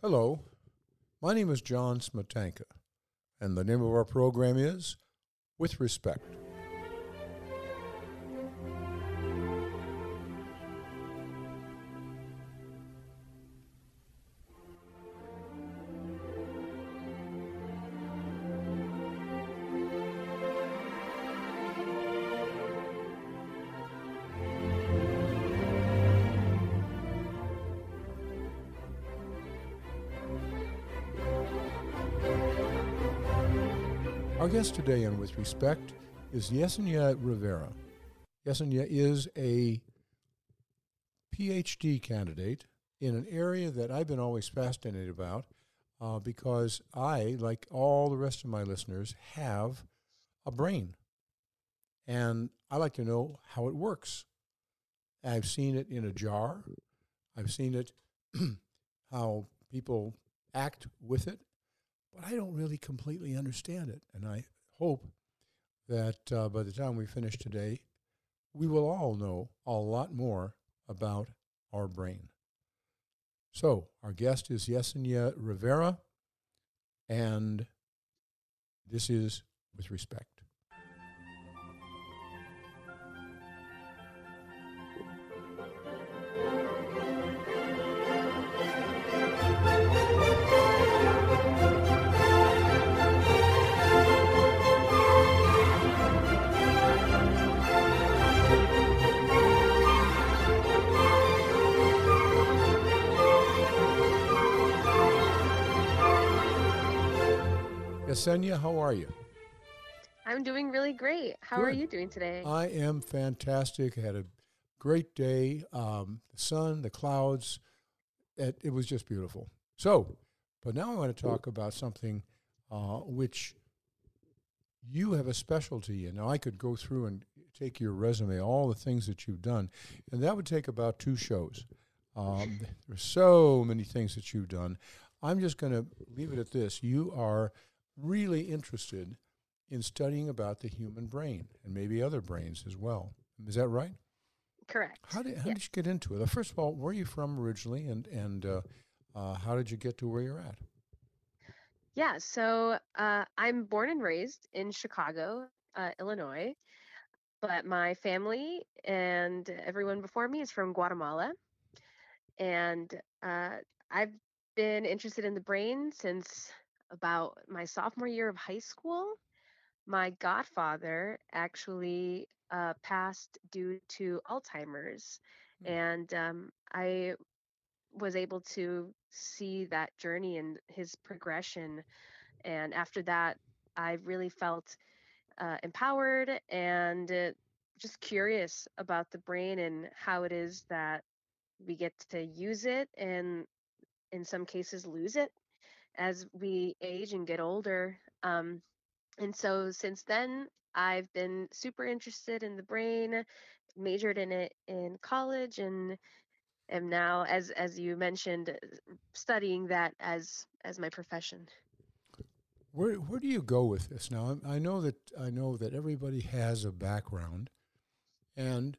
Hello, my name is John Smetanka, and the name of our program is With Respect. Guest today, and with respect, is Yessenia Rivera. Yessenia is a PhD candidate in an area that I've been always fascinated about uh, because I, like all the rest of my listeners, have a brain. And I like to know how it works. I've seen it in a jar, I've seen it how people act with it but I don't really completely understand it. And I hope that uh, by the time we finish today, we will all know a lot more about our brain. So, our guest is Yessenia Rivera, and this is with respect. Yessenia, how are you? I'm doing really great. How Good. are you doing today? I am fantastic. I had a great day. Um, the sun, the clouds, it, it was just beautiful. So, but now I want to talk about something uh, which you have a specialty in. Now, I could go through and take your resume, all the things that you've done, and that would take about two shows. Um, there's so many things that you've done. I'm just going to leave it at this. You are really interested in studying about the human brain and maybe other brains as well. Is that right? Correct. How did, how Yeah. did you get into it? First of all, where are you from originally, and and uh, uh, how did you get to where you're at? Yeah, so uh, I'm born and raised in Chicago, uh, Illinois, but my family and everyone before me is from Guatemala. And uh, I've been interested in the brain since about my sophomore year of high school. My godfather actually uh, passed due to Alzheimer's, Hmm. and um, I was able to see that journey and his progression. And after that, I really felt uh, empowered and uh, just curious about the brain and how it is that we get to use it and in some cases lose it as we age and get older. Um, and so since then, I've been super interested in the brain, majored in it in college, and am now, as as you mentioned, uh, studying that as as my profession. Where where do you go with this? Now I know that I know that everybody has a background, and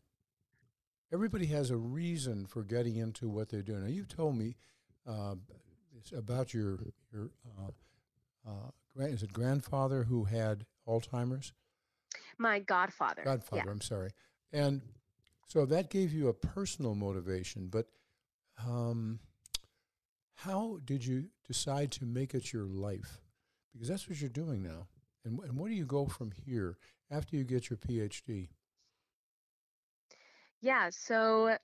everybody has a reason for getting into what they're doing. Now you've told me uh, it's about your your uh, uh, grand, is it grandfather who had Alzheimer's? My godfather. Godfather, Yeah. I'm sorry. And so that gave you a personal motivation, but um, how did you decide to make it your life? Because that's what you're doing now. And, and where do you go from here after you get your PhD? Yeah. So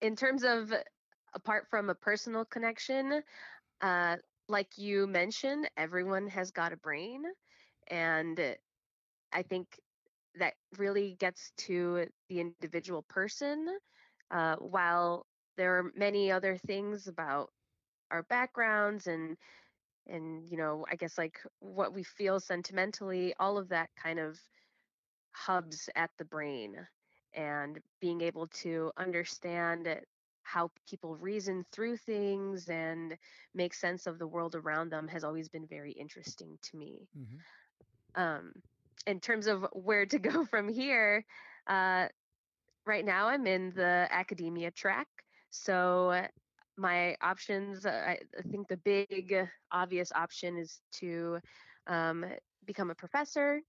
in terms of apart from a personal connection, uh, like you mentioned, everyone has got a brain, and I think that really gets to the individual person. Uh, while there are many other things about our backgrounds and and you know, I guess like what we feel sentimentally, all of that kind of hubs at the brain and being able to understand how people reason through things and make sense of the world around them has always been very interesting to me. Mm-hmm. Um, in terms of where to go from here, uh, right now I'm in the academia track. So my options, I, I think the big obvious option is to um, become a professor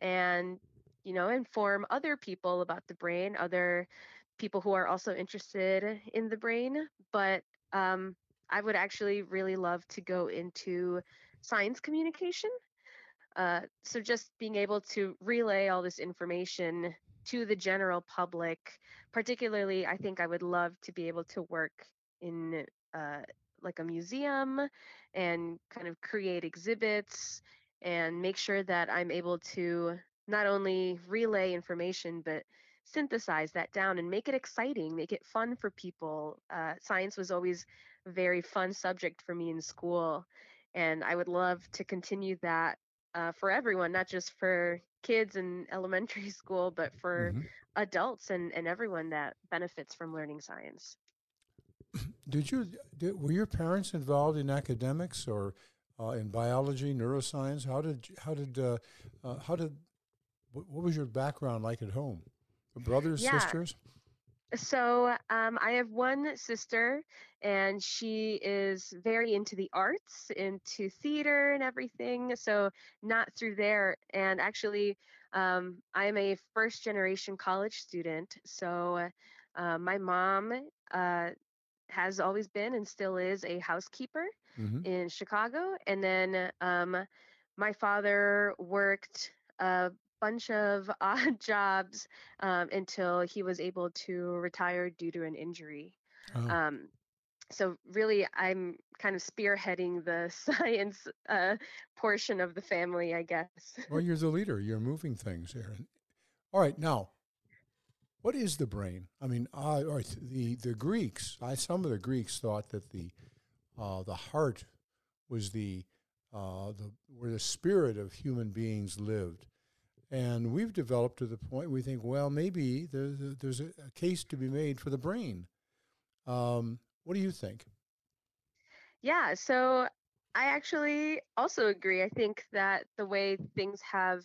and you know inform other people about the brain, other people who are also interested in the brain. But um, I would actually really love to go into science communication. Uh, so just being able to relay all this information to the general public, particularly, I think I would love to be able to work in uh, like a museum and kind of create exhibits and make sure that I'm able to not only relay information but synthesize that down and make it exciting, make it fun for people. Uh, science was always a very fun subject for me in school, and I would love to continue that uh, for everyone, not just for kids in elementary school, but for hmm adults and, and everyone that benefits from learning science. Did you did, were your parents involved in academics or uh, in biology, neuroscience? How did how did uh, uh, how did what, what was your background like at home? Brothers, Yeah, sisters? So, um, I have one sister, and she is very into the arts, into theater and everything. So, not through there. And actually, um, I'm a first generation college student. So, uh, my mom uh, has always been and still is a housekeeper hmm in Chicago. And then um, my father worked a bunch of odd jobs um, until he was able to retire due to an injury. Oh, Um, so really, I'm kind of spearheading the science uh, portion of the family, I guess. well, you're the leader. You're moving things here. All right, now What is the brain? I mean, I, all right, the the Greeks. I some of the Greeks thought that the uh, the heart was the uh, the where the spirit of human beings lived, and we've developed to the point we think, well, maybe there's a, there's a, case to be made for the brain. Um, what do you think? Yeah, so I actually also agree. I think that the way things have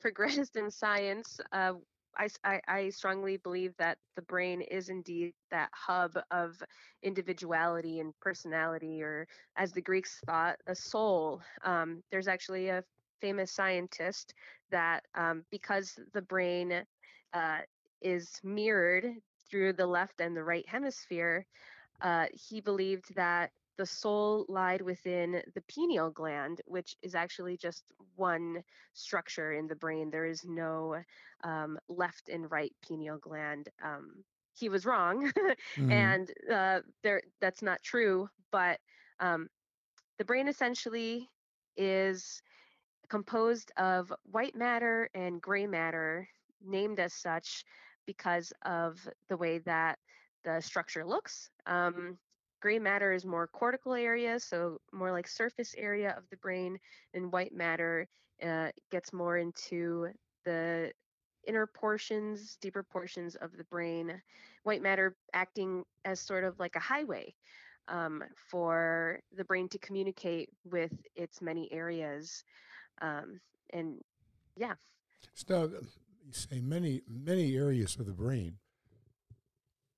progressed in science, uh, I, I- I strongly believe that the brain is indeed that hub of individuality and personality, or as the Greeks thought, a soul. Um, there's actually a famous scientist that um, because the brain uh, is mirrored through the left and the right hemisphere, uh, he believed that the soul lied within the pineal gland, which is actually just one structure in the brain. There is no um, left and right pineal gland. Um, he was wrong, hmm and uh, there that's not true. But um, the brain essentially is composed of white matter and gray matter, named as such because of the way that the structure looks. Um, gray matter is more cortical area, so more like surface area of the brain, and white matter uh, gets more into the inner portions, deeper portions of the brain. White matter acting as sort of like a highway um, for the brain to communicate with its many areas um, and yeah, So you say many many areas of the brain.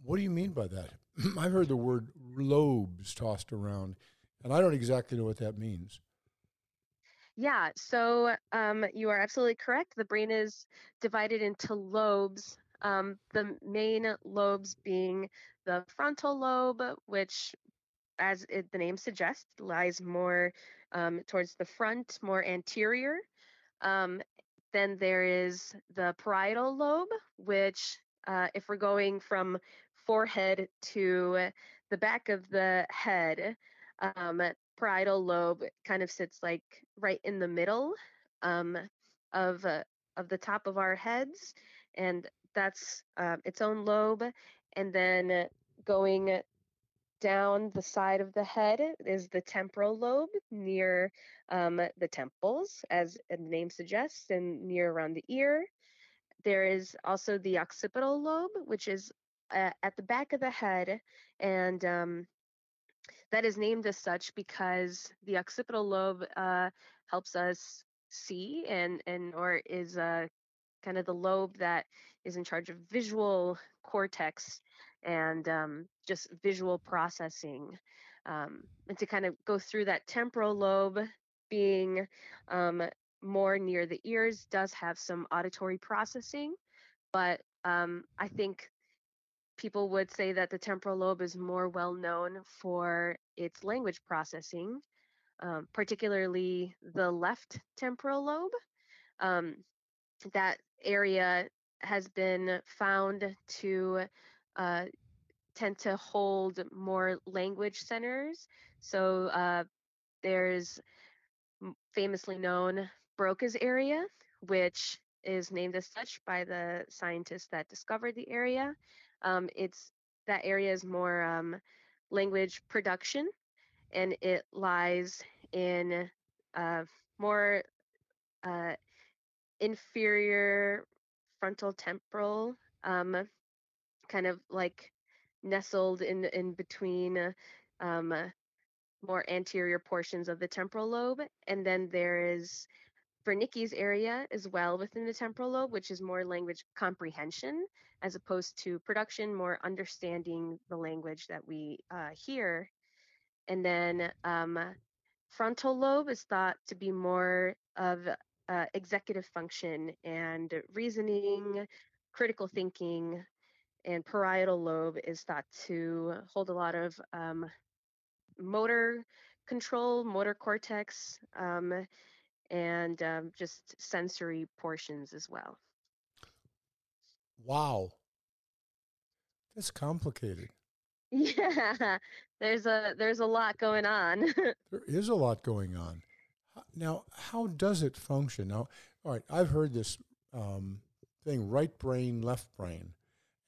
What do you mean by that? I've heard the word lobes tossed around, and I don't exactly know what that means. yeah. So um, you are absolutely correct. The brain is divided into lobes. Um, the main lobes being the frontal lobe, which, as it, the name suggests, lies more um, towards the front, more anterior. Um, then there is the parietal lobe, which, uh, if we're going from forehead to the back of the head, um, parietal lobe kind of sits like right in the middle um, of uh, of the top of our heads, and that's um, its own lobe. And then going down the side of the head is the temporal lobe near um, the temples, as the name suggests, and near around the ear. There is also the occipital lobe, which is uh, at the back of the head, and um, that is named as such because the occipital lobe uh, helps us see and and or is uh, kind of the lobe that is in charge of visual cortex and um, just visual processing. Um, and to kind of go through that temporal lobe being um, more near the ears does have some auditory processing, but um, I think people would say that the temporal lobe is more well known for its language processing, um, particularly the left temporal lobe. Um, that area has been found to uh, tend to hold more language centers. So uh, there's famously known Broca's area, which is named as such by the scientists that discovered the area. Um, it's that area is more um, language production, and it lies in uh, more uh, inferior frontal temporal, um, kind of like nestled in in between um, more anterior portions of the temporal lobe, and then there is Wernicke's area as well within the temporal lobe, which is more language comprehension as opposed to production, more understanding the language that we uh, hear. And then um, frontal lobe is thought to be more of uh, executive function and reasoning, critical thinking, and parietal lobe is thought to hold a lot of um, motor control, motor cortex, um, and um, just sensory portions as well. Wow. That's complicated. Yeah, there's a there's a lot going on. there is a lot going on. Now, how does it function? Now, all right, I've heard this um, thing: right brain, left brain,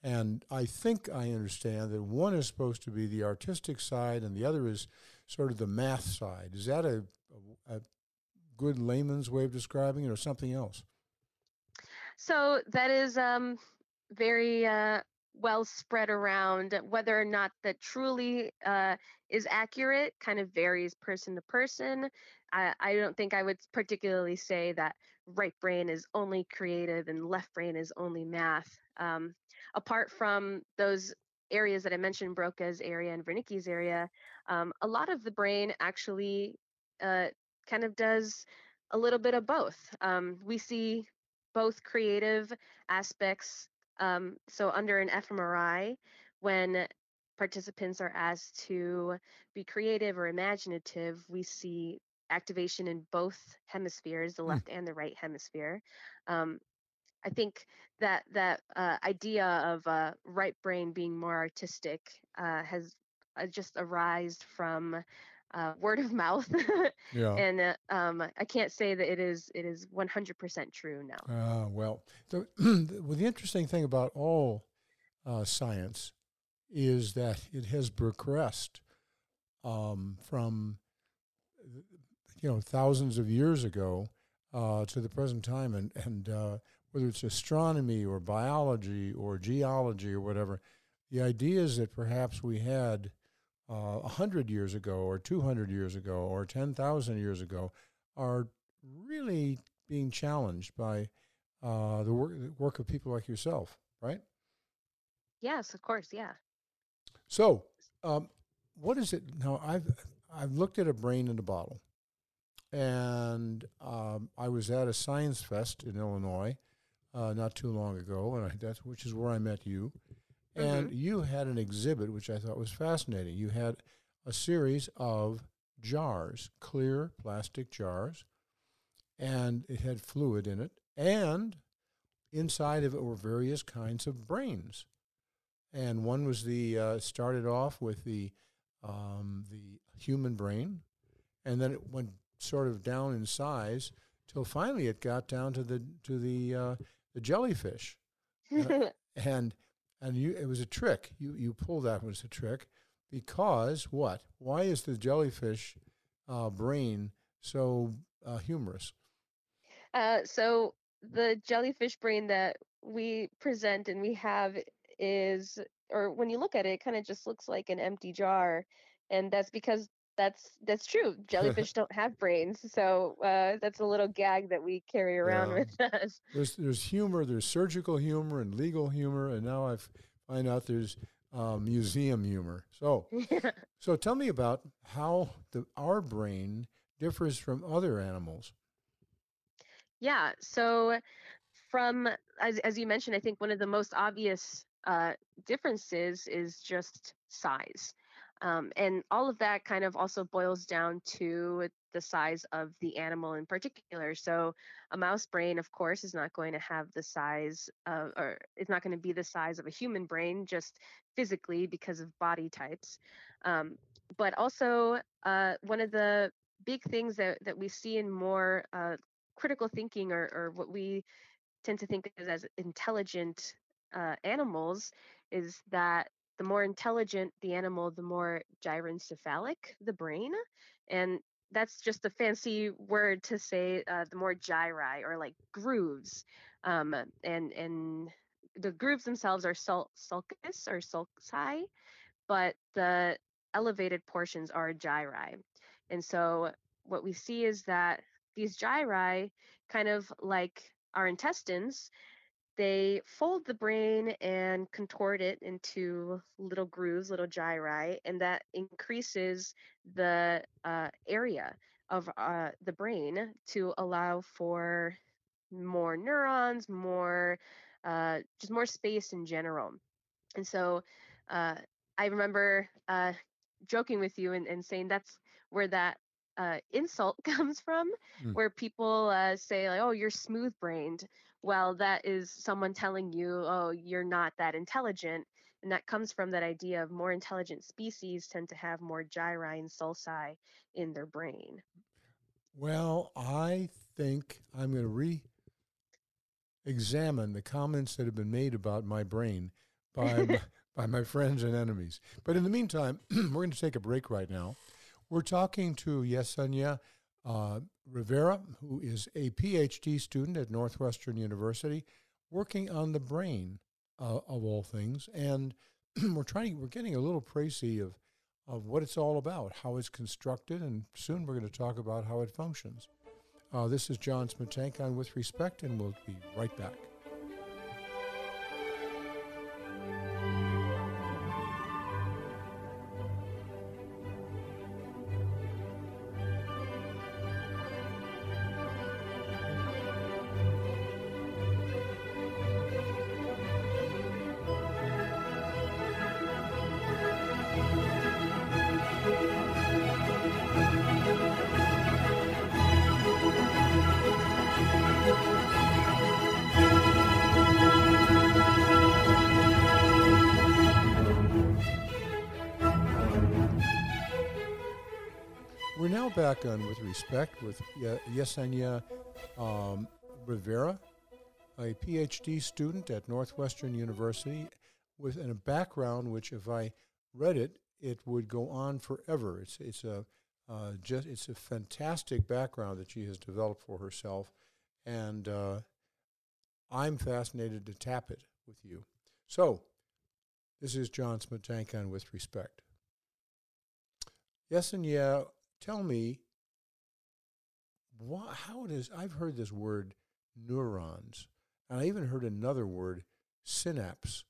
and I think I understand that one is supposed to be the artistic side, and the other is sort of the math side. Is that a, a, a good layman's way of describing it, or something else? So that is um, very uh, well spread around. Whether or not that truly uh, is accurate kind of varies person to person. I, I don't think I would particularly say that right brain is only creative and left brain is only math. Um, apart from those areas that I mentioned, Broca's area and Wernicke's area, um, a lot of the brain actually uh, kind of does a little bit of both. Um, we see both creative aspects. Um, so under an fMRI, when participants are asked to be creative or imaginative, we see activation in both hemispheres, the hmm. left and the right hemisphere. Um, I think that that uh, idea of uh, right brain being more artistic uh, has uh, just arisen from uh, word of mouth, yeah. and uh, um, I can't say that it is it is 100% true now. Ah, well, the, well, the interesting thing about all science is that it has progressed um, from you know thousands of years ago to the present time, and and whether it's astronomy or biology or geology or whatever, the ideas that perhaps we had uh, 100 years ago or 200 years ago or 10,000 years ago are really being challenged by uh, the, work, the work of people like yourself, right? Yes, of course, yeah. So, um, what is it now? I've I've looked at a brain in a bottle, and um, I was at a science fest in Illinois, uh, not too long ago, and I, that's which is where I met you. And mm-hmm. you had an exhibit which I thought was fascinating. You had a series of jars, clear plastic jars, and it had fluid in it, and inside of it were various kinds of brains. And one was the uh, started off with the um, the human brain, and then it went sort of down in size till finally it got down to the to the uh, the jellyfish, uh, and and you it was a trick. You you pulled that was a trick because what? Why is the jellyfish uh, brain so uh, humorous? Uh, so the jellyfish brain that we present and we have is, or when you look at it, it kind of just looks like an empty jar, and that's because that's that's true. Jellyfish don't have brains, so uh, that's a little gag that we carry around yeah. with us. There's there's humor. There's surgical humor and legal humor, and now I find out there's uh, museum humor. So, so tell me about how the our brain differs from other animals. Yeah. So, from as as you mentioned, I think one of the most obvious uh, differences is just size. Um, and all of that kind of also boils down to the size of the animal in particular. So, a mouse brain, of course, is not going to have the size of, or it's not going to be the size of a human brain just physically because of body types. Um, but also, uh, one of the big things that, that we see in more uh, critical thinking or, or what we tend to think of as intelligent uh, animals is that the more intelligent the animal, the more gyrencephalic the brain. And that's just a fancy word to say uh, the more gyri or like grooves. Um, and and the grooves themselves are sul- sulcus or sulci, but the elevated portions are gyri. And so what we see is that these gyri, kind of like our intestines, they fold the brain and contort it into little grooves, little gyri, and that increases the uh, area of uh, the brain to allow for more neurons, more uh, just more space in general. And so uh, I remember uh, joking with you and, and saying that's where that uh, insult comes from, mm. where people uh, say like, "Oh, you're smooth-brained." Well, that is someone telling you, "Oh, you're not that intelligent," and that comes from that idea of more intelligent species tend to have more gyri and sulci in their brain. Well, I think I'm going to re-examine the comments that have been made about my brain by my, by my friends and enemies. But in the meantime, we're going to take a break right now. We're talking to Yessenia uh, Rivera, who is a PhD student at Northwestern University, working on the brain uh, of all things. And we're trying, we're getting a little précis of, of what it's all about, how it's constructed, and soon we're going to talk about how it functions. Uh, this is John Smetanka on With Respect, and we'll be right back. Back on With Respect with Yessenia um, Rivera, a PhD student at Northwestern University with a background which, if I read it, it would go on forever. It's, it's, a, uh, just, it's a fantastic background that she has developed for herself, and uh, I'm fascinated to tap it with you. So, this is John Smetanka with respect. Yes and yeah, tell me why, how it is. I've heard this word neurons, and I even heard another word synapse.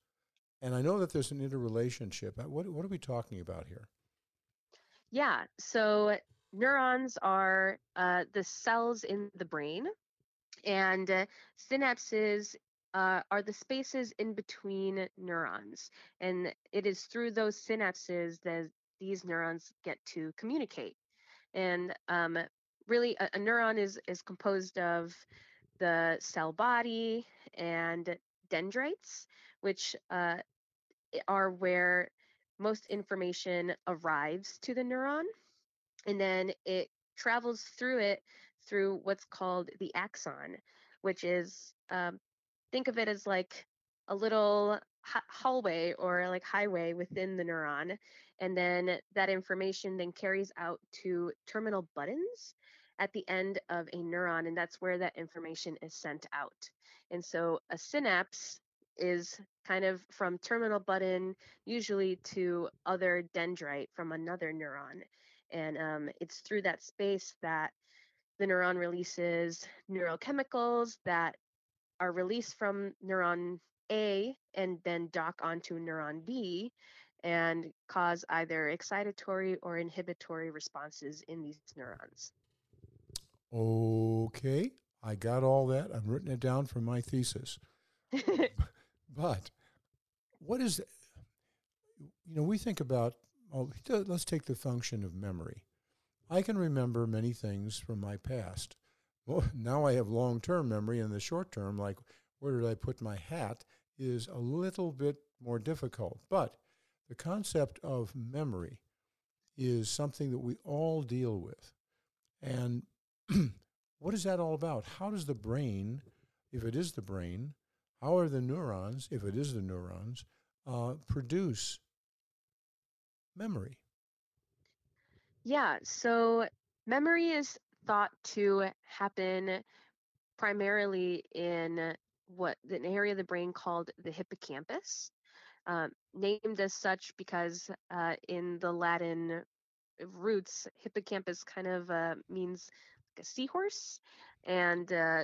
And I know that there's an interrelationship. What, what are we talking about here? Yeah, so neurons are uh, the cells in the brain, and uh, synapses uh, are the spaces in between neurons. And it is through those synapses that these neurons get to communicate. And um, really, a, a, neuron is is composed of the cell body and dendrites, which uh, are where most information arrives to the neuron, and then it travels through it through what's called the axon, which is um, think of it as like a little hallway or like highway within the neuron and then that information then carries out to terminal buttons at the end of a neuron and that's where that information is sent out. And so a synapse is kind of from terminal button usually to other dendrite from another neuron and um, it's through that space that the neuron releases neurochemicals that are released from neuron A and then dock onto neuron B and cause either excitatory or inhibitory responses in these neurons. Okay, I got all that. I've written it down for my thesis. but what is, you know, we think about, well, let's take the function of memory. I can remember many things from my past. Well, now I have long term memory, and the short term, like where did I put my hat, is a little bit more difficult. But the concept of memory is something that we all deal with. And what is that all about? How does the brain, if it is the brain, how are the neurons, if it is the neurons, uh, produce memory? Yeah, so memory is thought to happen primarily in what an area of the brain called the hippocampus, um, named as such because uh, in the Latin roots, hippocampus kind of uh, means like a seahorse, and uh,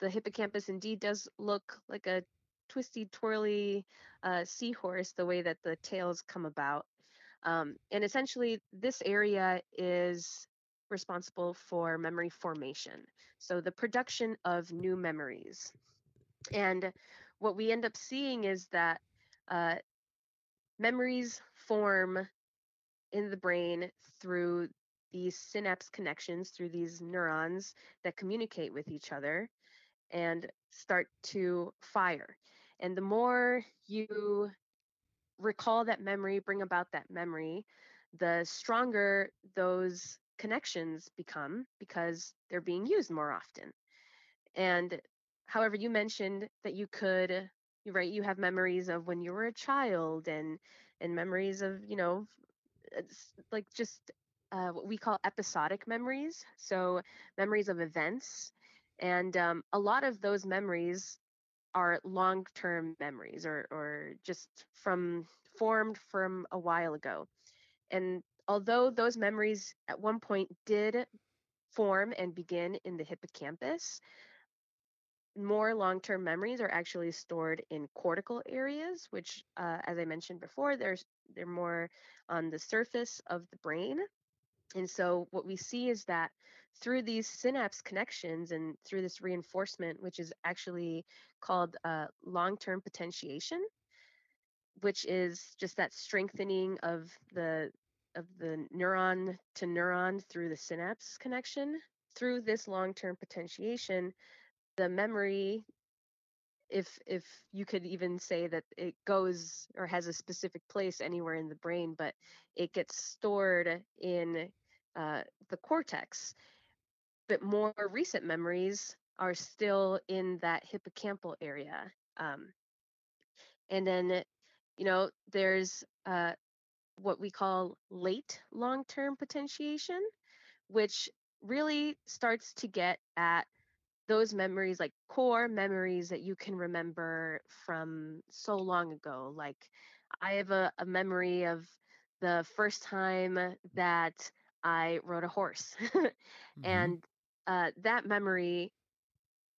the hippocampus indeed does look like a twisty, twirly uh, seahorse, the way that the tails come about. Um, and essentially, this area is responsible for memory formation. So, the production of new memories. And what we end up seeing is that uh, memories form in the brain through these synapse connections, through these neurons that communicate with each other and start to fire. And the more you recall that memory, bring about that memory, the stronger those connections become because they're being used more often. And however, you mentioned that you could, right, you have memories of when you were a child and and memories of, you know, like just uh, what we call episodic memories. So memories of events. And um, a lot of those memories are long-term memories or or just from formed from a while ago. And although those memories at one point did form and begin in the hippocampus, more long-term memories are actually stored in cortical areas, which, uh, as I mentioned before, there's they're more on the surface of the brain. And so what we see is that through these synapse connections and through this reinforcement, which is actually called uh, long-term potentiation, which is just that strengthening of the of the neuron to neuron through the synapse connection. Through this long-term potentiation, the memory if if you could even say that it goes or has a specific place anywhere in the brain, but it gets stored in uh, the cortex. But more recent memories are still in that hippocampal area. Um, and then, you know, there's uh, what we call late long term potentiation, which really starts to get at those memories, like core memories that you can remember from so long ago. Like, I have a, a memory of the first time that I rode a horse. mm-hmm. And uh, that memory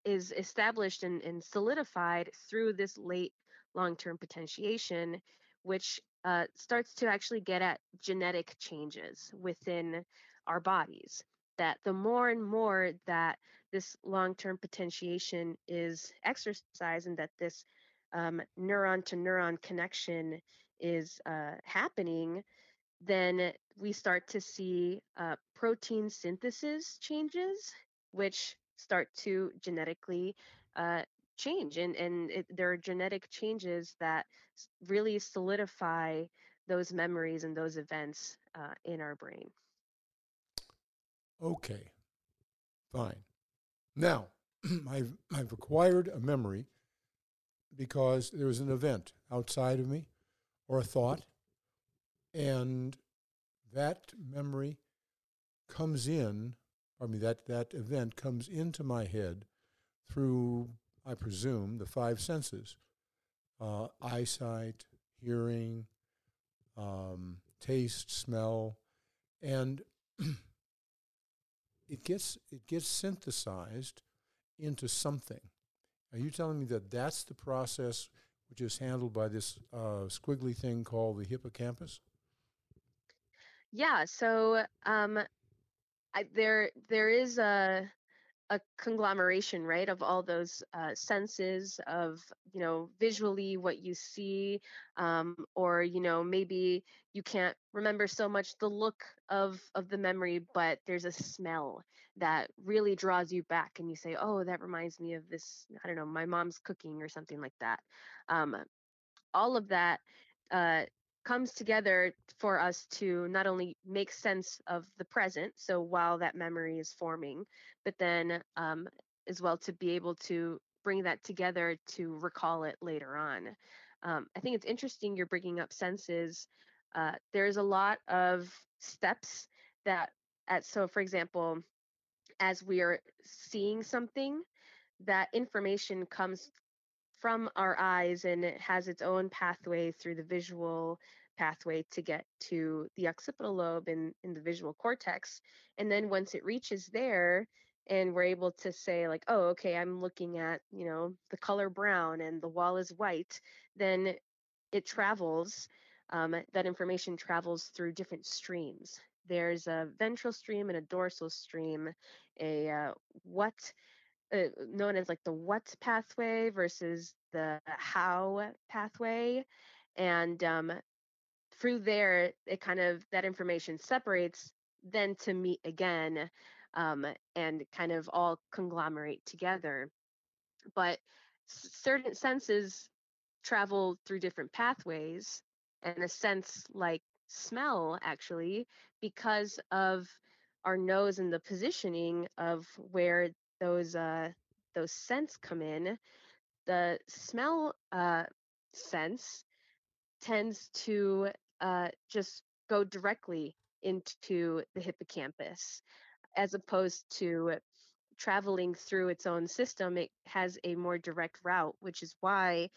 is established and, and solidified through this late long term potentiation, which uh, starts to actually get at genetic changes within our bodies. That the more and more that this long term potentiation is exercised and that this um, neuron to neuron connection is uh, happening, then we start to see uh, protein synthesis changes, which start to genetically uh, change. And, and it, there are genetic changes that really solidify those memories and those events uh, in our brain. Okay, fine. Now, I've, I've acquired a memory because there was an event outside of me or a thought, and that memory comes in, I mean, that, that event comes into my head through, I presume, the five senses uh, eyesight, hearing, um, taste, smell, and it gets it gets synthesized into something. Are you telling me that that's the process which is handled by this uh, squiggly thing called the hippocampus? Yeah, so um, I, there there is a a conglomeration, right, of all those uh, senses of, you know, visually what you see, um, or you know, maybe you can't remember so much the look of of the memory, but there's a smell that really draws you back, and you say, oh, that reminds me of this. I don't know, my mom's cooking or something like that. Um, all of that uh, comes together for us to not only make sense of the present, so while that memory is forming, but then um, as well to be able to bring that together to recall it later on. Um, I think it's interesting you're bringing up senses. Uh, there's a lot of steps that, at so for example, as we are seeing something, that information comes from our eyes and it has its own pathway through the visual pathway to get to the occipital lobe in, in the visual cortex. And then once it reaches there, and we're able to say like oh okay i'm looking at you know the color brown and the wall is white then it travels um, that information travels through different streams there's a ventral stream and a dorsal stream a uh, what uh, known as like the what pathway versus the how pathway and um, through there it kind of that information separates then to meet again um, and kind of all conglomerate together. But certain senses travel through different pathways and a sense like smell actually because of our nose and the positioning of where those uh, those scents come in, the smell uh, sense tends to uh, just go directly into the hippocampus, as opposed to traveling through its own system. It has a more direct route, which is why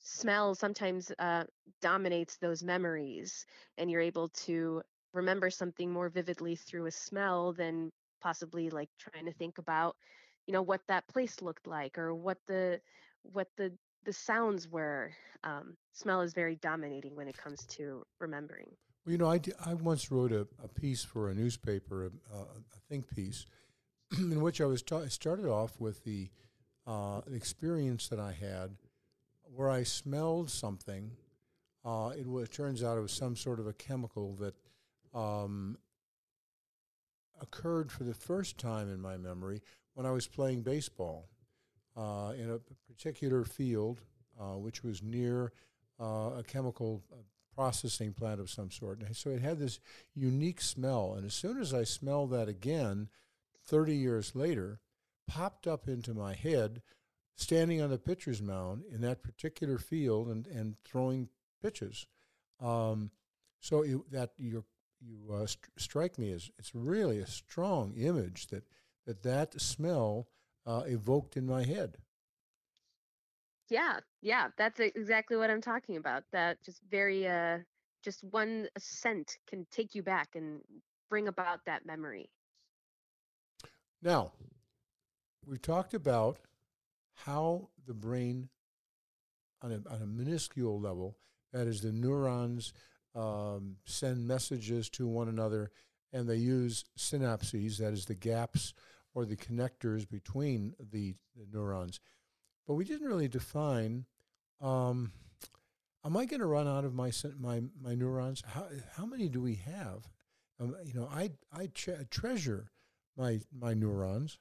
smell sometimes uh, dominates those memories, and you're able to remember something more vividly through a smell than possibly like trying to think about you know what that place looked like or what the what the the sounds were. Um, smell is very dominating when it comes to remembering. Well you know i, I once wrote a, a piece for a newspaper a, a think piece in which i was ta- started off with the uh, experience that i had where i smelled something uh, it, was, it turns out it was some sort of a chemical that um, occurred for the first time in my memory when I was playing baseball uh, in a particular field, uh, which was near uh, a chemical uh, processing plant of some sort. And so it had this unique smell. And as soon as I smelled that again, 30 years later, popped up into my head standing on the pitcher's mound in that particular field and, and throwing pitches. Um, so it, that your you uh, st- strike me as it's really a strong image that that that smell uh, evoked in my head. Yeah, yeah, that's exactly what I'm talking about. That just very uh, just one scent can take you back and bring about that memory. Now, we've talked about how the brain, on a, on a minuscule level, that is the neurons um, send messages to one another, and they use synapses, that is the gaps or the connectors between the, the neurons. But we didn't really define. Um, am I going to run out of my my my neurons? How how many do we have? Um, you know, I I tre- treasure my my neurons.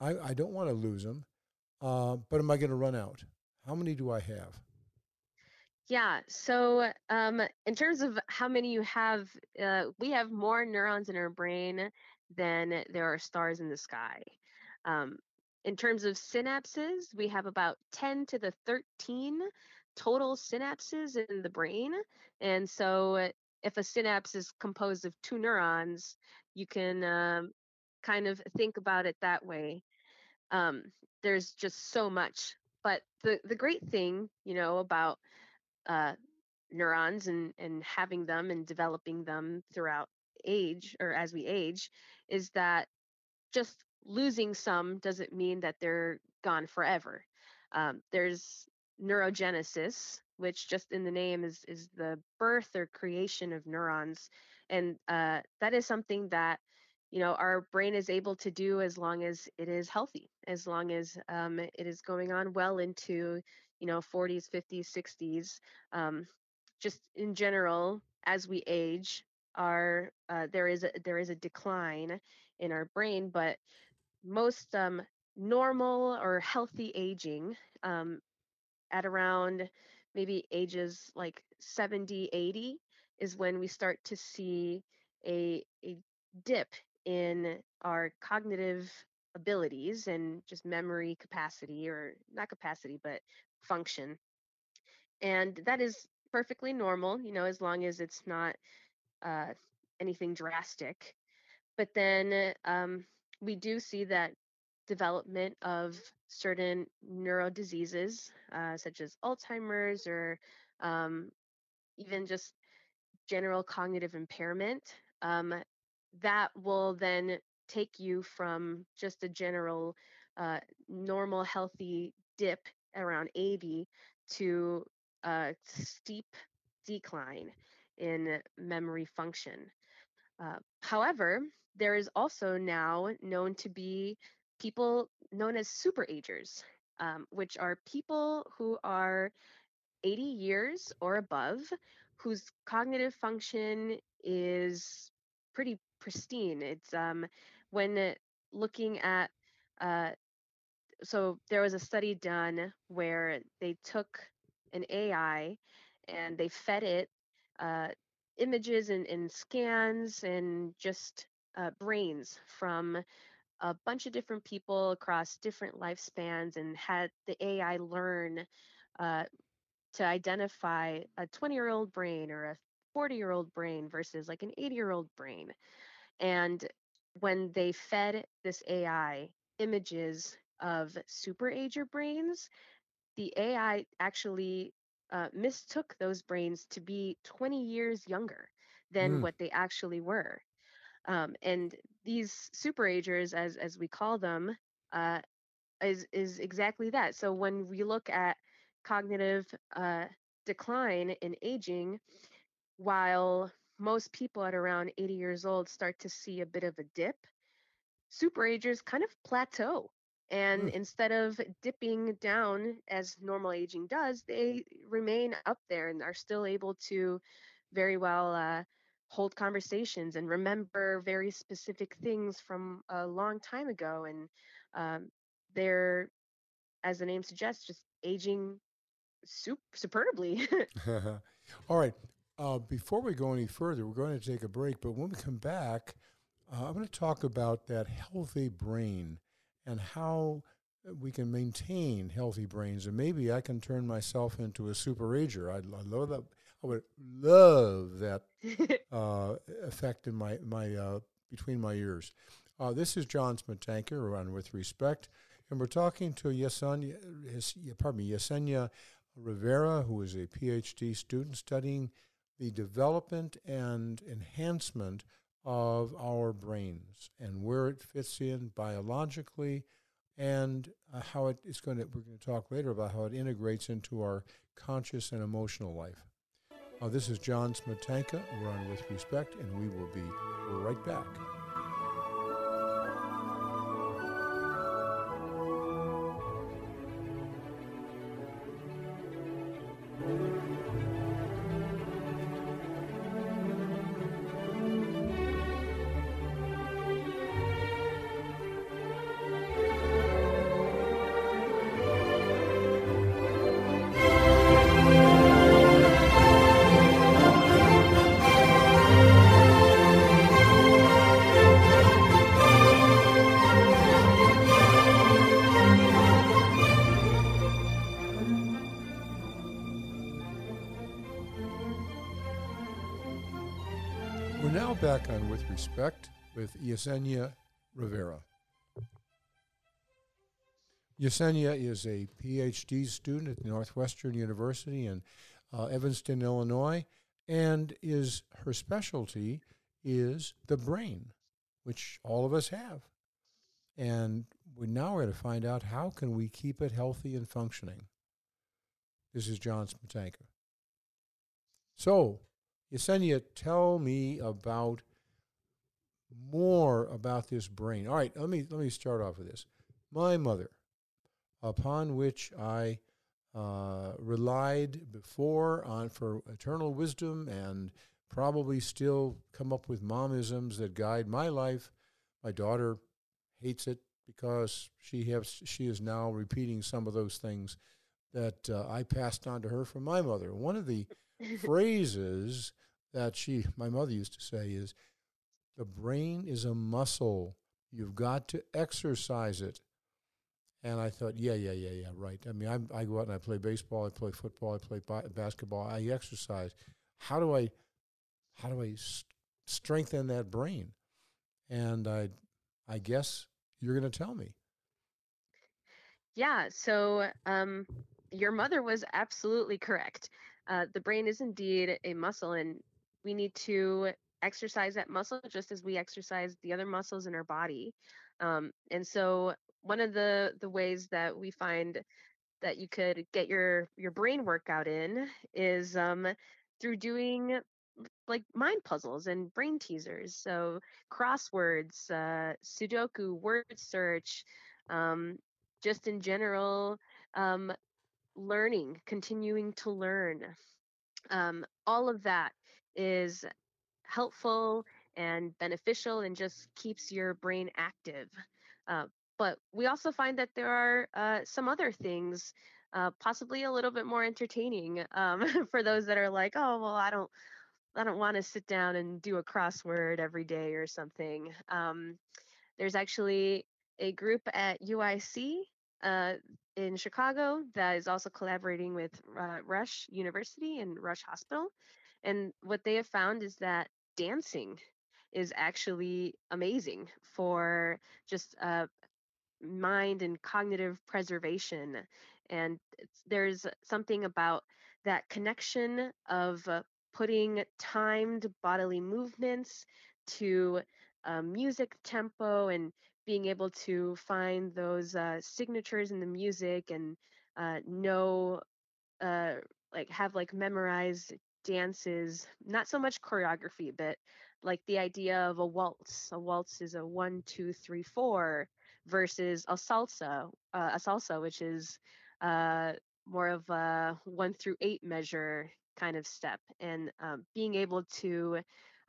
I I don't want to lose them. Uh, but am I going to run out? How many do I have? Yeah. So, um, in terms of how many you have, uh, we have more neurons in our brain than there are stars in the sky. Um, in terms of synapses, we have about 10 to the 13 total synapses in the brain. And so, if a synapse is composed of two neurons, you can um, kind of think about it that way. Um, there's just so much. But the, the great thing, you know, about uh, neurons and and having them and developing them throughout age or as we age is that just losing some doesn't mean that they're gone forever. Um, there's neurogenesis, which just in the name is is the birth or creation of neurons, and uh, that is something that you know our brain is able to do as long as it is healthy, as long as um, it is going on well into you know 40s, 50s, 60s. Um, just in general, as we age, our uh, there is a, there is a decline in our brain, but most um, normal or healthy aging um, at around maybe ages like 70, 80 is when we start to see a, a dip in our cognitive abilities and just memory capacity, or not capacity, but function. And that is perfectly normal, you know, as long as it's not uh, anything drastic. But then um, we do see that development of certain neuro diseases, uh, such as Alzheimer's or um, even just general cognitive impairment, um, that will then take you from just a general uh, normal healthy dip around 80 to a steep decline in memory function. Uh, however, there is also now known to be people known as superagers, um, which are people who are 80 years or above whose cognitive function is pretty pristine. It's um, when looking at, uh, so there was a study done where they took an AI and they fed it uh, images and, and, scans and just uh, brains from a bunch of different people across different lifespans and had the AI learn uh, to identify a 20 year old brain or a 40 year old brain versus like an 80 year old brain. And when they fed this AI images of super ager brains, the AI actually uh, mistook those brains to be 20 years younger than mm. what they actually were. Um, and these superagers, as as we call them, uh, is is exactly that. So when we look at cognitive uh, decline in aging, while most people at around 80 years old start to see a bit of a dip, superagers kind of plateau. And mm. instead of dipping down as normal aging does, they remain up there and are still able to very well uh, hold conversations and remember very specific things from a long time ago. And um, they're, as the name suggests, just aging sup- superbly. All right. Uh, before we go any further, we're going to take a break. But when we come back, uh, I'm going to talk about that healthy brain and how we can maintain healthy brains. And maybe I can turn myself into a super ager. I, I love that. I would love that uh, effect in my my uh, between my ears. Uh, this is John Smetanka on With Respect, and we're talking to Yessenia, pardon me, Yessenia Rivera, who is a PhD student studying the development and enhancement of our brains and where it fits in biologically and uh, how it is going to we're going to talk later about how it integrates into our conscious and emotional life. Uh, this is john smetanka. We're on with respect and we will be right back back with Yessenia Rivera. Yessenia is a PhD student at Northwestern University in uh, Evanston, Illinois, and is her specialty is the brain, which all of us have. And we now are to find out how can we keep it healthy and functioning. This is John Smetanka. So, Yessenia, tell me about more about this brain. All right, let me let me start off with this. My mother, upon which I uh, relied before on for eternal wisdom and probably still come up with momisms that guide my life. My daughter hates it because she has she is now repeating some of those things that uh, I passed on to her from my mother. One of the phrases that she my mother used to say is the brain is a muscle. You've got to exercise it. And I thought, yeah, yeah, yeah, yeah, right. I mean, I, I go out and I play baseball, I play football, I play basketball, I exercise. How do I, how do I st- strengthen that brain? And I, I guess you're going to tell me. Yeah. So, um, your mother was absolutely correct. Uh, the brain is indeed a muscle, and we need to exercise that muscle just as we exercise the other muscles in our body. Um, and so, one of the the ways that we find that you could get your your brain workout in is um, through doing like mind puzzles and brain teasers. So crosswords, uh, Sudoku, word search, um, just in general, um, learning, continuing to learn. Um, all of that is helpful and beneficial and just keeps your brain active. Uh, but we also find that there are uh, some other things, uh, possibly a little bit more entertaining um, for those that are like, oh, well, I don't, I don't want to sit down and do a crossword every day or something. Um, there's actually a group at UIC uh, in Chicago that is also collaborating with uh, Rush University and Rush Hospital. And what they have found is that dancing is actually amazing for just uh, mind and cognitive preservation. And there's something about that connection of uh, putting timed bodily movements to uh, music tempo and being able to find those uh, signatures in the music and uh, know uh, like have like memorized dances not so much choreography but like the idea of a waltz. A waltz is a one two three four versus a salsa uh, a salsa which is uh, more of a one through eight measure kind of step. And um, being able to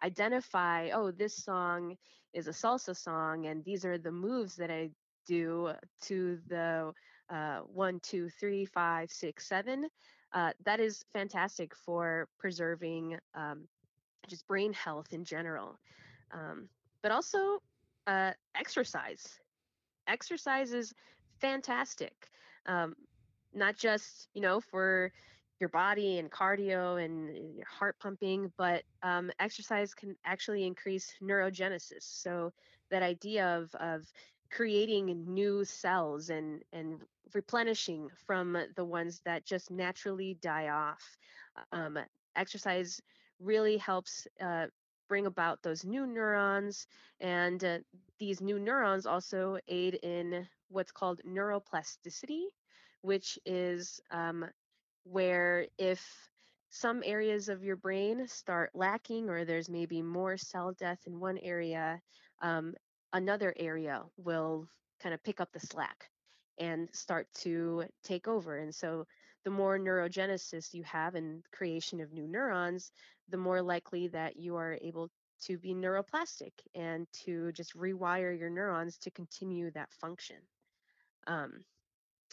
identify oh this song is a salsa song and these are the moves that i do to the uh, one two three five six seven uh, that is fantastic for preserving um, just brain health in general um, but also uh, exercise exercise is fantastic um, not just you know for your body and cardio and your heart pumping, but um, exercise can actually increase neurogenesis. So that idea of of creating new cells and and replenishing from the ones that just naturally die off. Um, exercise really helps uh, bring about those new neurons, and uh, these new neurons also aid in what's called neuroplasticity, which is um, where if some areas of your brain start lacking or there's maybe more cell death in one area, um, another area will kind of pick up the slack and start to take over. And so the more neurogenesis you have and creation of new neurons, the more likely that you are able to be neuroplastic and to just rewire your neurons to continue that function. Um,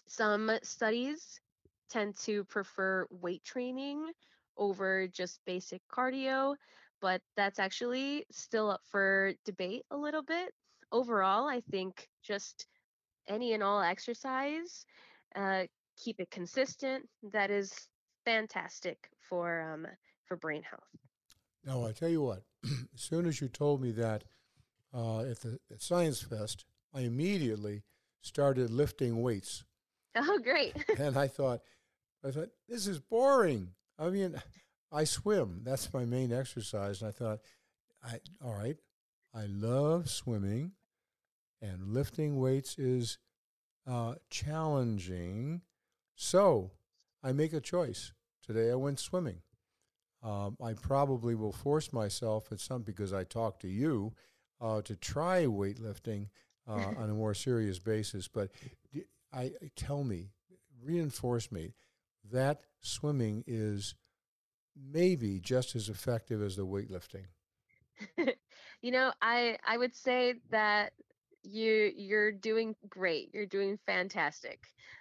some studies tend to prefer weight training over just basic cardio, but that's actually still up for debate a little bit. Overall, I think just any and all exercise, uh, keep it consistent. That is fantastic for um, for brain health. Now I tell you what, as soon as you told me that uh, at the at Science Fest, I immediately started lifting weights. Oh, great! and I thought, I thought, this is boring. I mean, I swim. That's my main exercise. And I thought, I all right, I love swimming, and lifting weights is uh, challenging. So I make a choice. Today I went swimming. Um, I probably will force myself at some because I talk to you uh, to try weightlifting uh, on a more serious basis. But I tell me, reinforce me that swimming is maybe just as effective as the weightlifting. you know, I I would say that you you're doing great. You're doing fantastic.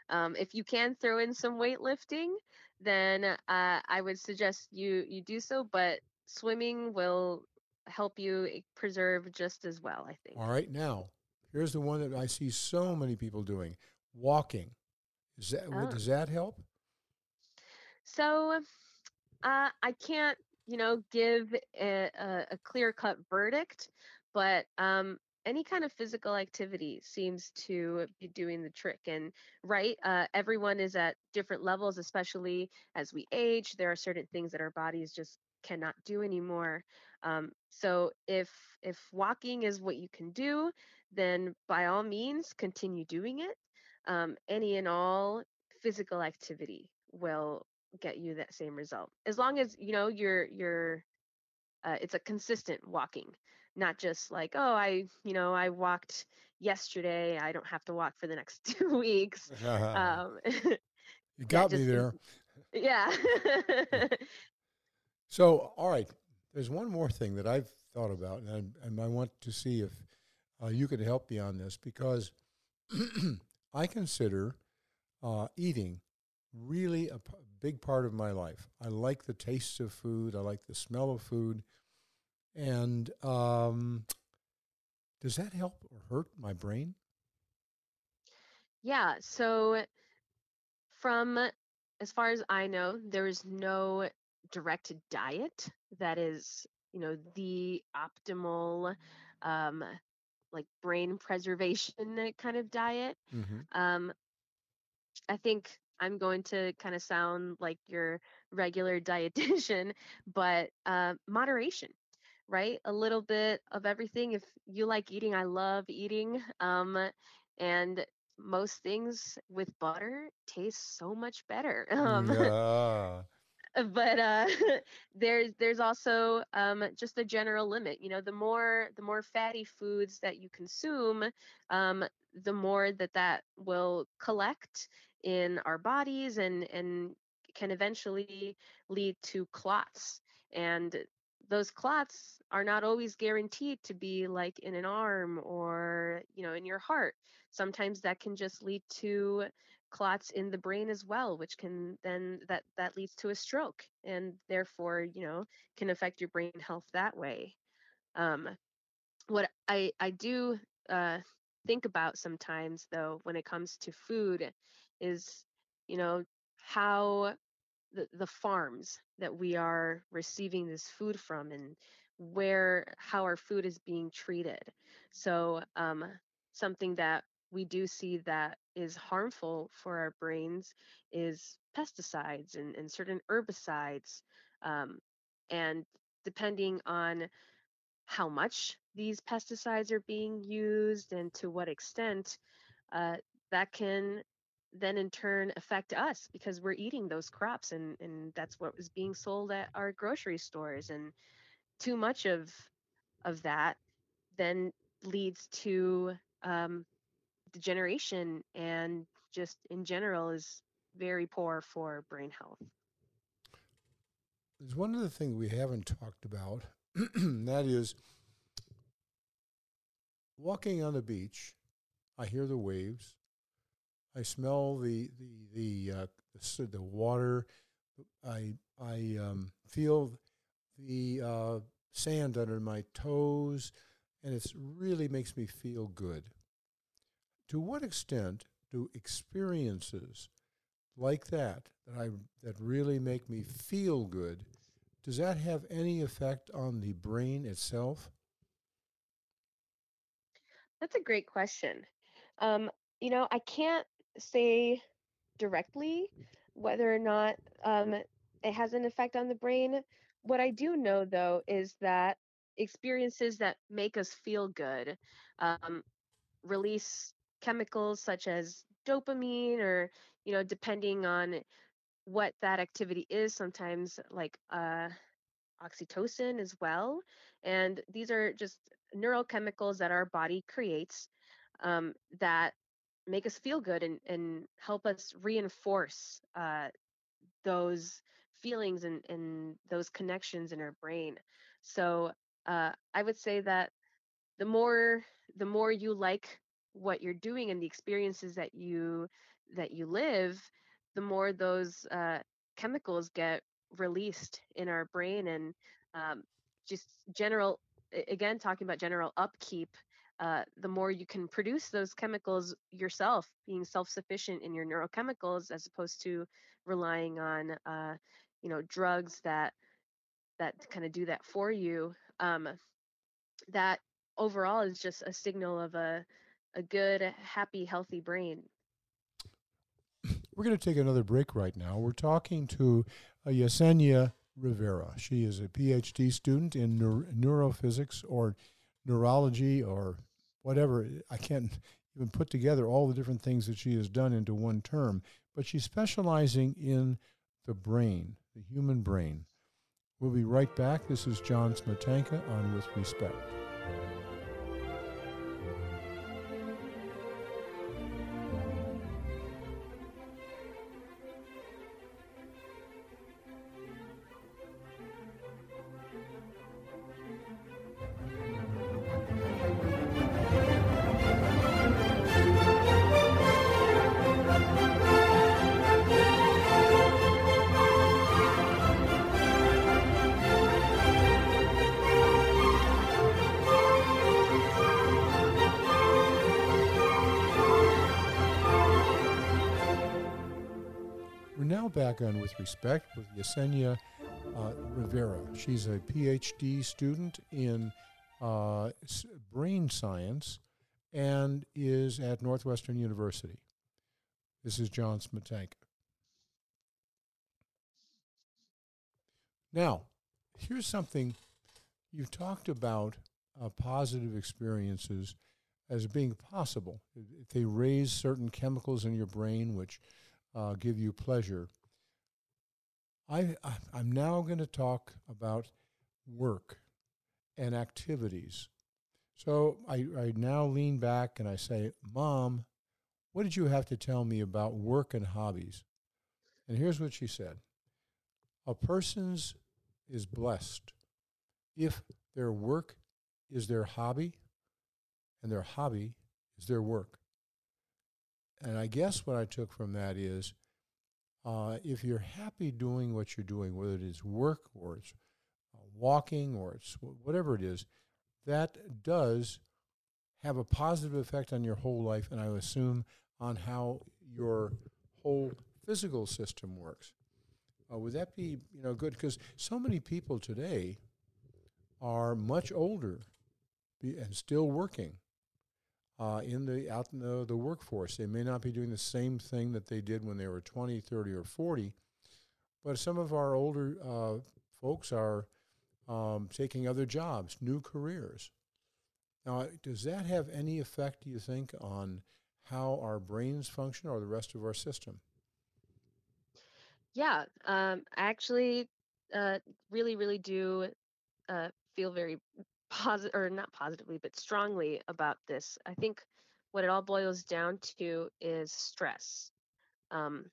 Um, if you can throw in some weightlifting, then uh, I would suggest you you do so. But swimming will help you eh, preserve just as well. I think. All right, now here's the one that I see so many people doing: walking. Is that oh. does that help? So, uh, I can't you know give a, a, a clear cut verdict, but um, any kind of physical activity seems to be doing the trick and right uh, everyone is at different levels especially as we age there are certain things that our bodies just cannot do anymore um, so if if walking is what you can do then by all means continue doing it um, any and all physical activity will get you that same result as long as you know you're you're uh, it's a consistent walking not just like oh i you know i walked yesterday i don't have to walk for the next two weeks um, you got me there. Yeah. So all right there's one more thing that i've thought about and i, and I want to see if uh, you could help me on this because i consider uh, eating really a p- big part of my life. I like the taste of food i like the smell of food and um, does that help or hurt my brain? Yeah. So, from as far as I know, there is no direct diet that is, you know, the optimal, um, like brain preservation kind of diet. Mm-hmm. Um, I think I'm going to kind of sound like your regular dietitian, but uh, moderation right? A little bit of everything. If you like eating, I love eating. Um, and most things with butter taste so much better. Um, yeah. but uh, there's there's also um, just a general limit. You know, the more the more fatty foods that you consume, um, the more that that will collect in our bodies and and can eventually lead to clots and those clots are not always guaranteed to be like in an arm or you know in your heart. Sometimes that can just lead to clots in the brain as well which can then that that leads to a stroke and therefore you know can affect your brain health that way. Um what i i do uh think about sometimes though when it comes to food is you know how the, the farms that we are receiving this food from and where how our food is being treated. So um, something that we do see that is harmful for our brains is pesticides and, and certain herbicides um, and depending on how much these pesticides are being used and to what extent uh, that can then in turn affect us because we're eating those crops and, and that's what was being sold at our grocery stores and too much of of that then leads to um, degeneration and just in general is very poor for brain health. There's one other thing we haven't talked about that is walking on the beach i hear the waves I smell the the the uh, the, the, water. I I um, feel the uh, sand under my toes, and it really makes me feel good. To what extent do experiences like that that I that really make me feel good does that have any effect on the brain itself? That's a great question. Um, you know, I can't say directly whether or not um, it has an effect on the brain. What I do know, though, is that experiences that make us feel good um, release chemicals such as dopamine, or you know, depending on what that activity is sometimes like uh, oxytocin as well and these are just neurochemicals that our body creates um, that make us feel good and, and help us reinforce uh, those feelings and, and those connections in our brain. So uh, i would say that the more the more you like what you're doing and the experiences that you that you live the more those uh, chemicals get released in our brain and um, just general again talking about general upkeep uh, the more you can produce those chemicals yourself being self-sufficient in your neurochemicals as opposed to relying on uh, you know drugs that that kind of do that for you um, that overall is just a signal of a a good, happy, healthy brain. We're going to take another break right now. We're talking to uh, Yessenia Rivera. She is a PhD student in neur- neurophysics or neurology or whatever. I can't even put together all the different things that she has done into one term, but she's specializing in the brain, the human brain. We'll be right back. This is John Smetanka on With Respect. Back on With Respect with Yessenia uh, Rivera. She's a PhD student in uh, brain science and is at Northwestern University. This is John Smetanka. Now, here's something you've talked about uh, positive experiences as being possible. If they raise certain chemicals in your brain which uh, give you pleasure, I, I'm now going to talk about work and activities. So I, I now lean back and I say, Mom, what did you have to tell me about work and hobbies? And here's what she said A person's is blessed if their work is their hobby and their hobby is their work. And I guess what I took from that is uh, if you're happy doing what you're doing, whether it is work or it's uh, walking or it's whatever it is, that does have a positive effect on your whole life, and I assume on how your whole physical system works. Uh, would that be you know good? Because so many people today are much older and still working uh, in the out in the, the workforce. They may not be doing the same thing that they did when they were 20, 30, or 40, but some of our older uh, folks are um, taking other jobs, new careers. Now, does that have any effect, do you think, on how our brains function or the rest of our system? Yeah, um, I actually uh, really, really do uh, feel very positive or not positively but strongly about this i think what it all boils down to is stress. Um,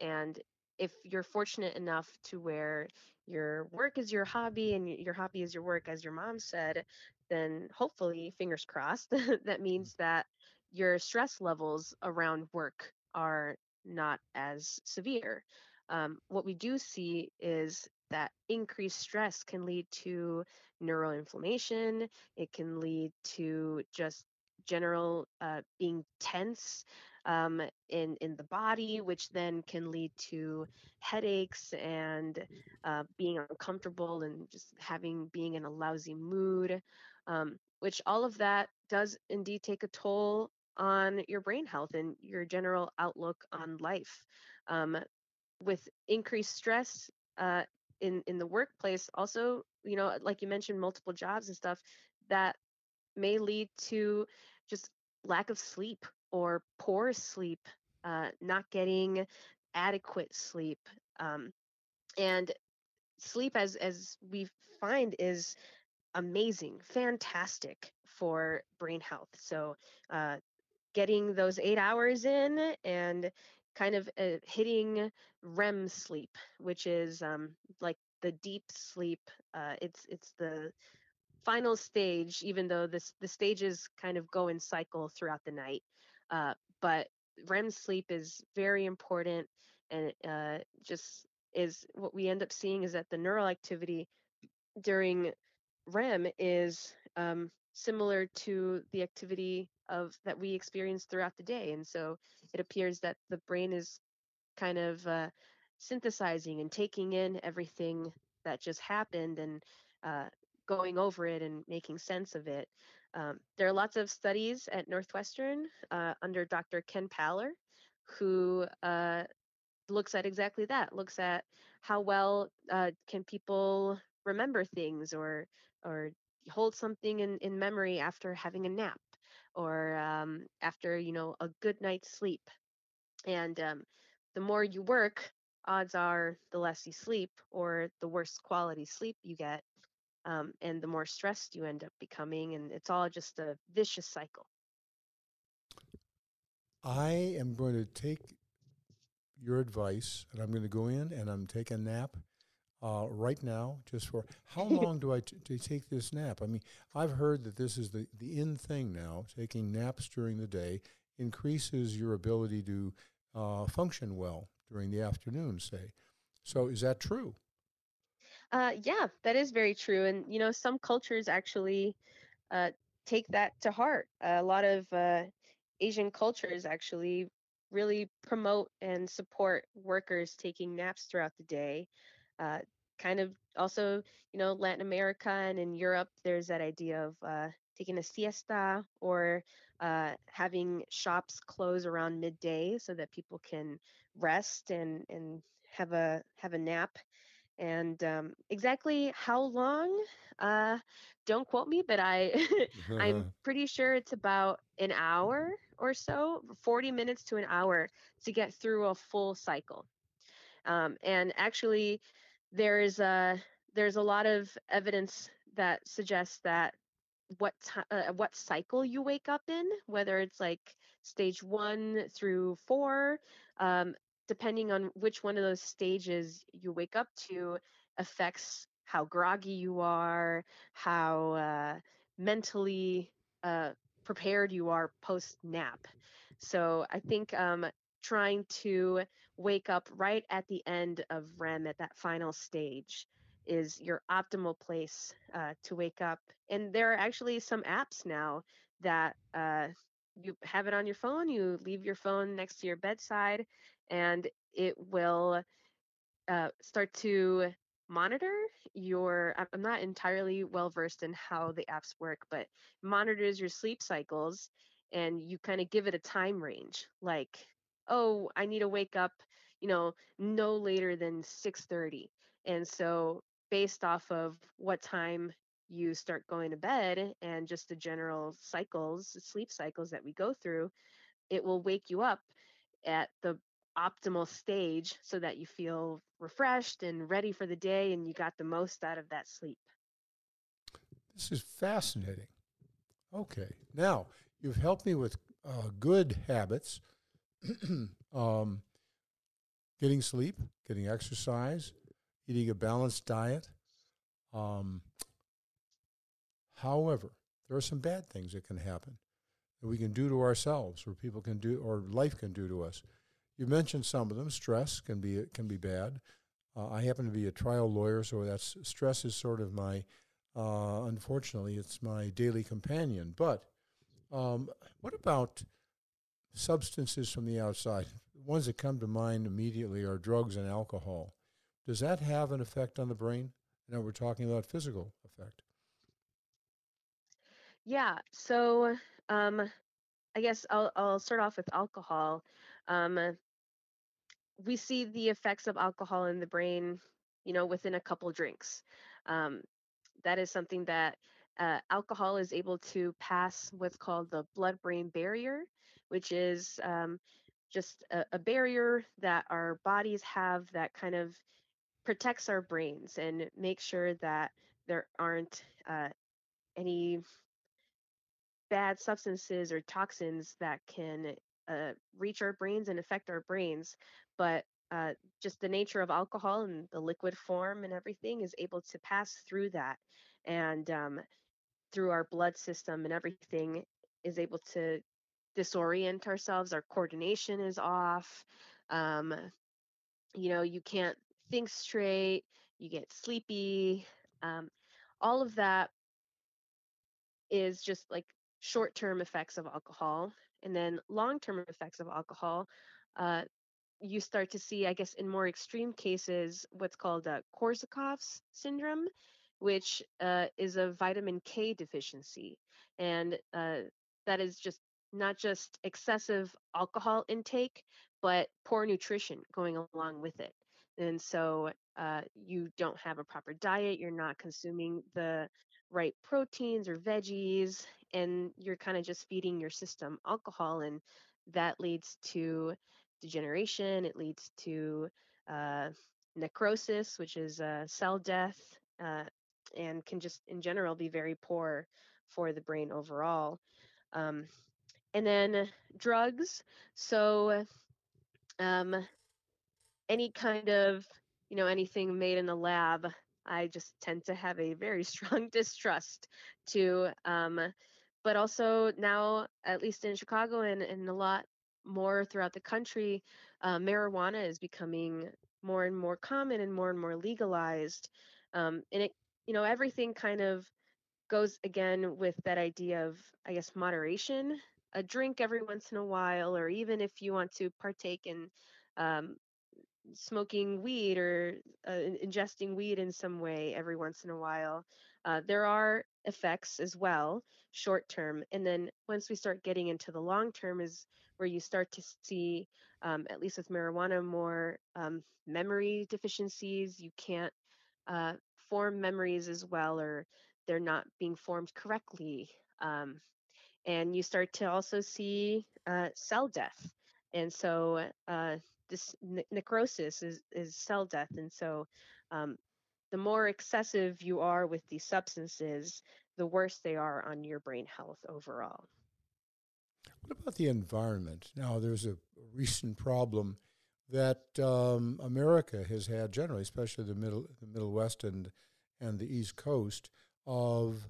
and if you're fortunate enough to where your work is your hobby and your hobby is your work as your mom said then hopefully fingers crossed that means that your stress levels around work are not as severe. Um, what we do see is that increased stress can lead to neuroinflammation. It can lead to just general uh, being tense um, in in the body, which then can lead to headaches and uh, being uncomfortable and just having being in a lousy mood. Um, which all of that does indeed take a toll on your brain health and your general outlook on life. Um, with increased stress, uh, in in the workplace also you know like you mentioned multiple jobs and stuff that may lead to just lack of sleep or poor sleep uh, not getting adequate sleep Um, and sleep, as as we find, is amazing, fantastic for brain health. So, uh, getting those eight hours in and kind of uh, hitting REM sleep, which is um, like the deep sleep. Uh, it's it's the final stage, even though this the stages kind of go in cycle throughout the night. Uh, but REM sleep is very important, and uh, just is what we end up seeing is that the neural activity during REM is um, similar to the activity of that we experience throughout the day, and so it appears that the brain is kind of uh, synthesizing and taking in everything that just happened and uh, going over it and making sense of it. Um, there are lots of studies at Northwestern uh, under Dr. Ken Paller, who uh, looks at exactly that. Looks at how well uh, can people remember things or or hold something in, in memory after having a nap or um, after you know a good night's sleep. And um, the more you work, odds are the less you sleep or the worse quality sleep you get um, and the more stressed you end up becoming and it's all just a vicious cycle i am going to take your advice and i'm going to go in and i'm taking a nap uh, right now just for how long do I t- to take this nap i mean i've heard that this is the, the in thing now taking naps during the day increases your ability to uh, function well during the afternoon say so is that true Uh, yeah, that is very true. And, you know, some cultures actually uh, take that to heart. a lot of uh, Asian cultures actually really promote and support workers taking naps throughout the day. Uh, kind of also, you know, Latin America and in Europe, there's that idea of uh, taking a siesta or uh, having shops close around midday so that people can rest and and have a have a nap and um, exactly how long, uh, don't quote me, but I I'm pretty sure it's about an hour or so, 40 minutes to an hour to get through a full cycle. Um, and actually, there is a there's a lot of evidence that suggests that what ti uh, what cycle you wake up in, whether it's like stage one through four, um, depending on which one of those stages you wake up to, affects how groggy you are, how uh, mentally uh, prepared you are post nap. So I think um, trying to wake up right at the end of REM at that final stage is your optimal place uh, to wake up. And there are actually some apps now that uh, you have it on your phone, you leave your phone next to your bedside, and it will uh, start to monitor your i'm not entirely well versed in how the apps work but monitors your sleep cycles and you kind of give it a time range like oh i need to wake up you know no later than 6:30 and so based off of what time you start going to bed and just the general cycles sleep cycles that we go through it will wake you up at the optimal stage so that you feel refreshed and ready for the day and you got the most out of that sleep. This is fascinating. Okay. Now, you've helped me with uh, good habits um, getting sleep, getting exercise, eating a balanced diet. Um, however, there are some bad things that can happen that we can do to ourselves, or people can do, or life can do to us. You mentioned some of them. Stress can be can be bad. Uh, I happen to be a trial lawyer, so that's stress is sort of my. Uh, unfortunately, it's my daily companion. But um, what about substances from the outside? The ones that come to mind immediately are drugs and alcohol. Does that have an effect on the brain? Now we're talking about physical effect. Yeah. So um, I guess I'll I'll start off with alcohol. Um, we see the effects of alcohol in the brain, you know, within a couple drinks. Um, that is something that uh, alcohol is able to pass what's called the blood-brain barrier, which is um, just a, a barrier that our bodies have that kind of protects our brains and makes sure that there aren't uh, any bad substances or toxins that can uh, reach our brains and affect our brains. But uh, just the nature of alcohol and the liquid form and everything is able to pass through that and um, through our blood system and everything is able to disorient ourselves. Our coordination is off. Um, you know, you can't think straight, you get sleepy. Um, all of that is just like short term effects of alcohol. And then long term effects of alcohol, uh, you start to see, I guess, in more extreme cases, what's called uh, Korsakoff's syndrome, which uh, is a vitamin K deficiency. And uh, that is just not just excessive alcohol intake, but poor nutrition going along with it. And so uh, you don't have a proper diet, you're not consuming the right proteins or veggies, and you're kind of just feeding your system alcohol, and that leads to degeneration, it leads to uh, necrosis, which is uh, cell death, uh, and can just in general be very poor for the brain overall. Um, and then drugs. So um, any kind of you know anything made in the lab i just tend to have a very strong distrust to um, but also now at least in chicago and, and a lot more throughout the country uh, marijuana is becoming more and more common and more and more legalized um, and it you know everything kind of goes again with that idea of i guess moderation a drink every once in a while or even if you want to partake in um, smoking weed or uh, ingesting weed in some way every once in a while. Uh, there are effects as well, short term. And then once we start getting into the long term, is where you start to see, um, at least with marijuana, more um, memory deficiencies. You can't uh, form memories as well, or they're not being formed correctly. Um, and you start to also see uh, cell death. And so uh, this ne- necrosis is, is cell death. And so um, the more excessive you are with these substances, the worse they are on your brain health overall. What about the environment? Now, there's a recent problem that um, America has had generally, especially the middle, the Middle West and and the East Coast, of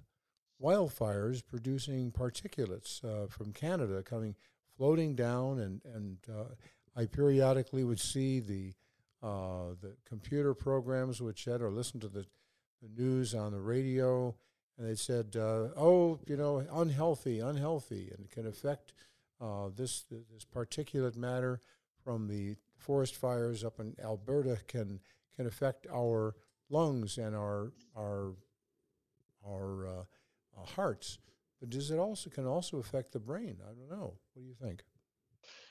wildfires producing particulates uh, from Canada coming floating down and and uh, I periodically would see the uh, the computer programs would shed or listen to the, the news on the radio, and they said, uh, "Oh, you know, unhealthy, unhealthy, and it can affect uh, this this particulate matter from the forest fires up in Alberta can can affect our lungs and our our our uh, hearts." But does it also can also affect the brain? I don't know. What do you think?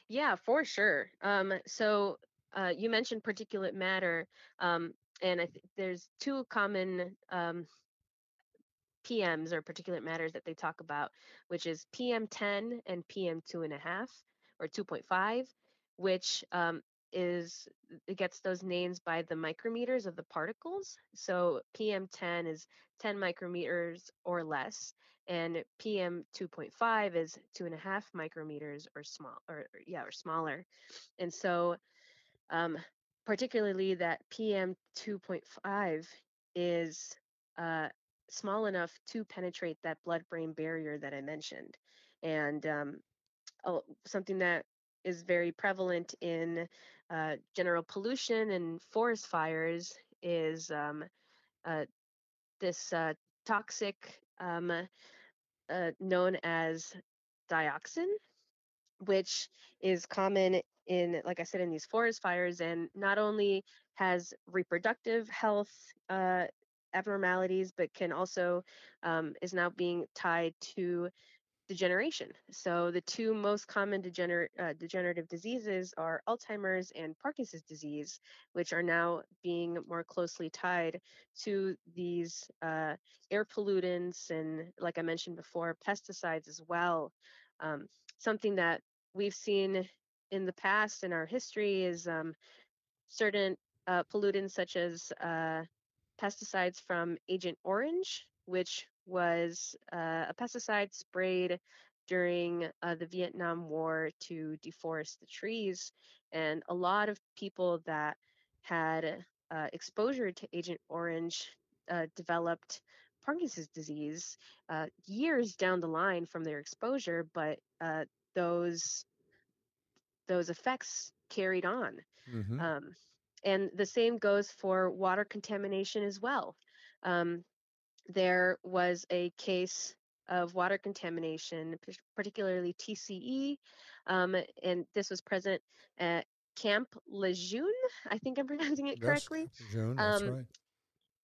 Yeah, for sure. Um, so uh, you mentioned particulate matter, um, and I th- there's two common um, PMs or particulate matters that they talk about, which is PM10 and PM2.5 or 2.5, which um, is it gets those names by the micrometers of the particles. So PM10 is 10 micrometers or less, and PM 2.5 is two and a half micrometers or small, or yeah, or smaller. And so, um, particularly that PM 2.5 is uh, small enough to penetrate that blood-brain barrier that I mentioned, and um, something that is very prevalent in uh, general pollution and forest fires is um, uh, this uh, toxic um, uh, known as dioxin, which is common in, like I said, in these forest fires, and not only has reproductive health uh, abnormalities, but can also um, is now being tied to degeneration. So the two most common degener- uh, degenerative diseases are Alzheimer's and Parkinson's disease, which are now being more closely tied to these uh, air pollutants and, like I mentioned before, pesticides as well. Um, something that we've seen in the past in our history is um, certain uh, pollutants such as uh, pesticides from Agent Orange, which was uh, a pesticide sprayed during uh, the Vietnam War to deforest the trees. And a lot of people that had uh, exposure to Agent Orange uh, developed Parkinson's disease uh, years down the line from their exposure, but uh, those those effects carried on. Mm-hmm. Um, and the same goes for water contamination as well. Um, there was a case of water contamination, particularly TCE, um, and this was present at Camp Lejeune. I think I'm pronouncing it correctly. Lejeune, that's um, right.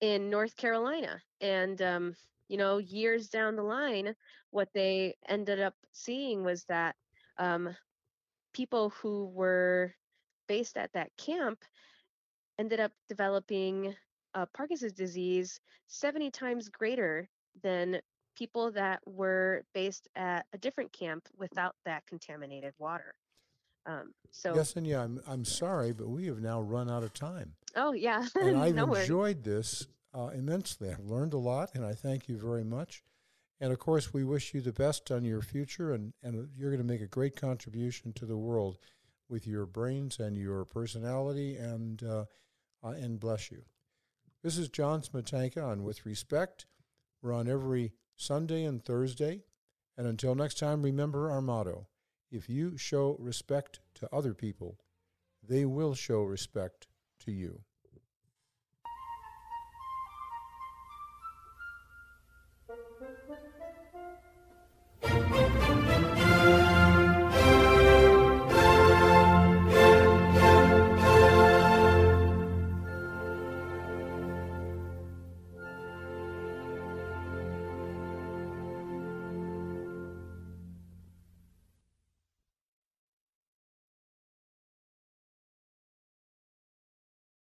In North Carolina, and um, you know, years down the line, what they ended up seeing was that um, people who were based at that camp ended up developing uh, Parkinson's disease 70 times greater than people that were based at a different camp without that contaminated water. Um, so yes, and yeah, I'm I'm sorry, but we have now run out of time. Oh yeah, and I've no enjoyed this uh, immensely. I've learned a lot, and I thank you very much. And of course, we wish you the best on your future, and, and you're going to make a great contribution to the world with your brains and your personality, and uh, uh, and bless you. This is John Smetanka on With Respect. We're on every Sunday and Thursday. And until next time, remember our motto if you show respect to other people, they will show respect to you.